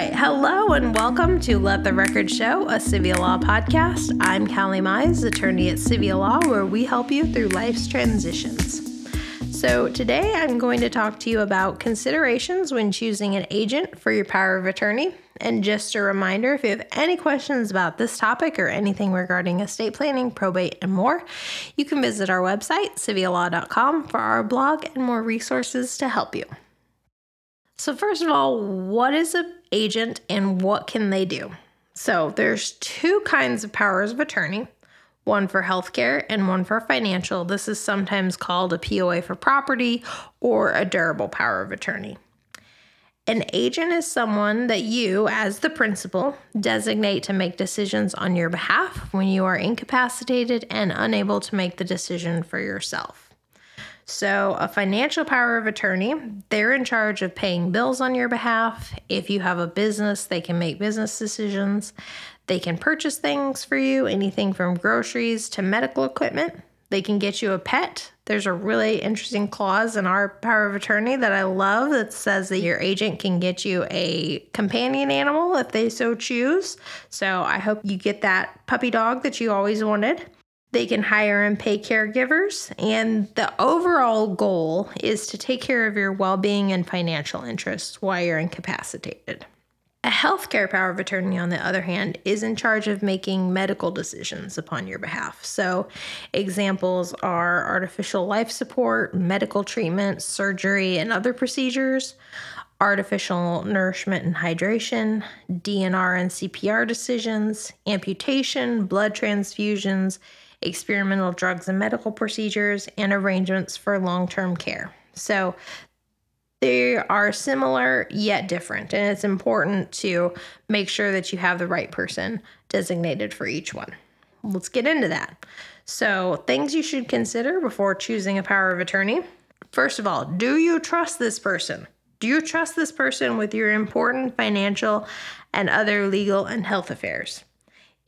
right. Hello and welcome to Let the Record Show, a Civia Law podcast. I'm Calley Mize, attorney at Civia Law, where we help you through life's transitions. So, today I'm going to talk to you about considerations when choosing an agent for your power of attorney. And just a reminder if you have any questions about this topic or anything regarding estate planning, probate, and more, you can visit our website, civialaw.com, for our blog and more resources to help you. So, first of all, what is an agent and what can they do? So, there's two kinds of powers of attorney one for healthcare and one for financial. This is sometimes called a POA for property or a durable power of attorney. An agent is someone that you, as the principal, designate to make decisions on your behalf when you are incapacitated and unable to make the decision for yourself. So, a financial power of attorney, they're in charge of paying bills on your behalf. If you have a business, they can make business decisions. They can purchase things for you, anything from groceries to medical equipment. They can get you a pet. There's a really interesting clause in our power of attorney that I love that says that your agent can get you a companion animal if they so choose. So I hope you get that puppy dog that you always wanted. They can hire and pay caregivers, and the overall goal is to take care of your well being and financial interests while you're incapacitated. A healthcare power of attorney, on the other hand, is in charge of making medical decisions upon your behalf. So, examples are artificial life support, medical treatment, surgery, and other procedures, artificial nourishment and hydration, DNR and CPR decisions, amputation, blood transfusions, experimental drugs and medical procedures, and arrangements for long term care. So they are similar yet different, and it's important to make sure that you have the right person designated for each one. Let's get into that. So, things you should consider before choosing a power of attorney. First of all, do you trust this person? Do you trust this person with your important financial and other legal and health affairs?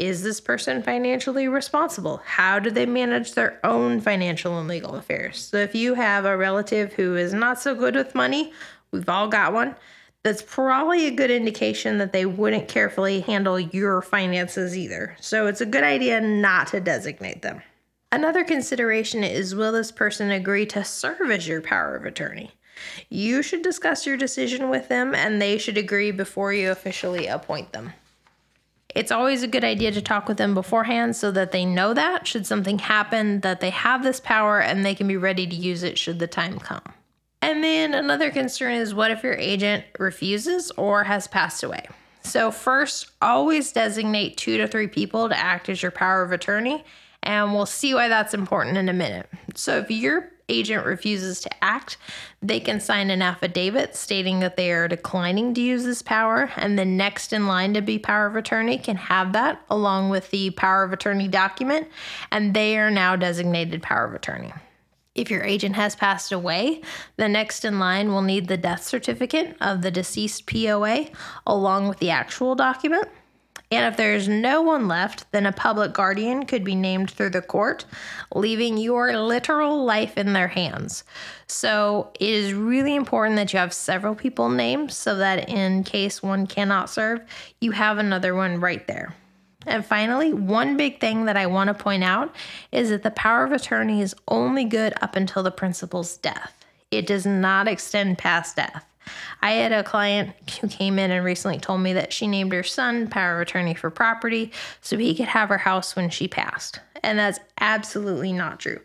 Is this person financially responsible? How do they manage their own financial and legal affairs? So, if you have a relative who is not so good with money, we've all got one, that's probably a good indication that they wouldn't carefully handle your finances either. So, it's a good idea not to designate them. Another consideration is will this person agree to serve as your power of attorney? You should discuss your decision with them and they should agree before you officially appoint them. It's always a good idea to talk with them beforehand so that they know that should something happen, that they have this power and they can be ready to use it should the time come. And then another concern is what if your agent refuses or has passed away? So, first, always designate two to three people to act as your power of attorney, and we'll see why that's important in a minute. So, if your agent refuses to act, they can sign an affidavit stating that they are declining to use this power, and the next in line to be power of attorney can have that along with the power of attorney document, and they are now designated power of attorney. If your agent has passed away, the next in line will need the death certificate of the deceased POA along with the actual document. And if there's no one left, then a public guardian could be named through the court, leaving your literal life in their hands. So it is really important that you have several people named so that in case one cannot serve, you have another one right there. And finally, one big thing that I want to point out is that the power of attorney is only good up until the principal's death. It does not extend past death. I had a client who came in and recently told me that she named her son power of attorney for property so he could have her house when she passed. And that's absolutely not true.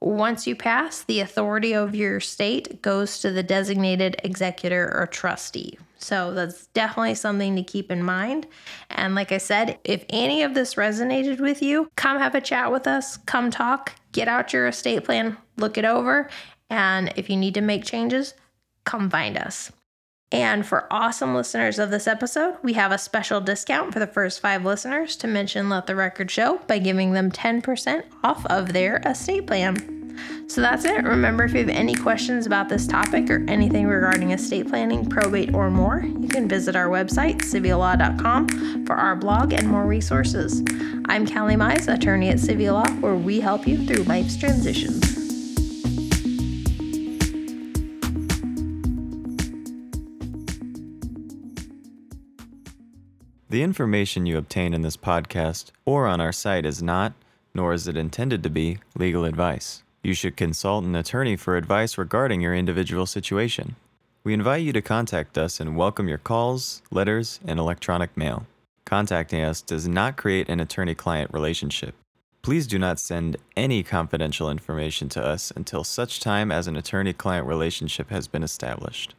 Once you pass, the authority of your state goes to the designated executor or trustee. So that's definitely something to keep in mind. And like I said, if any of this resonated with you, come have a chat with us, come talk, get out your estate plan, look it over. And if you need to make changes, come find us. And for awesome listeners of this episode, we have a special discount for the first five listeners to mention Let the Record Show by giving them 10% off of their estate plan. So that's it. Remember, if you have any questions about this topic or anything regarding estate planning, probate, or more, you can visit our website, civialaw.com, for our blog and more resources. I'm Calley Mize, attorney at Civia Law, where we help you through life's transitions. The information you obtain in this podcast or on our site is not, nor is it intended to be, legal advice. You should consult an attorney for advice regarding your individual situation. We invite you to contact us and welcome your calls, letters, and electronic mail. Contacting us does not create an attorney client relationship. Please do not send any confidential information to us until such time as an attorney client relationship has been established.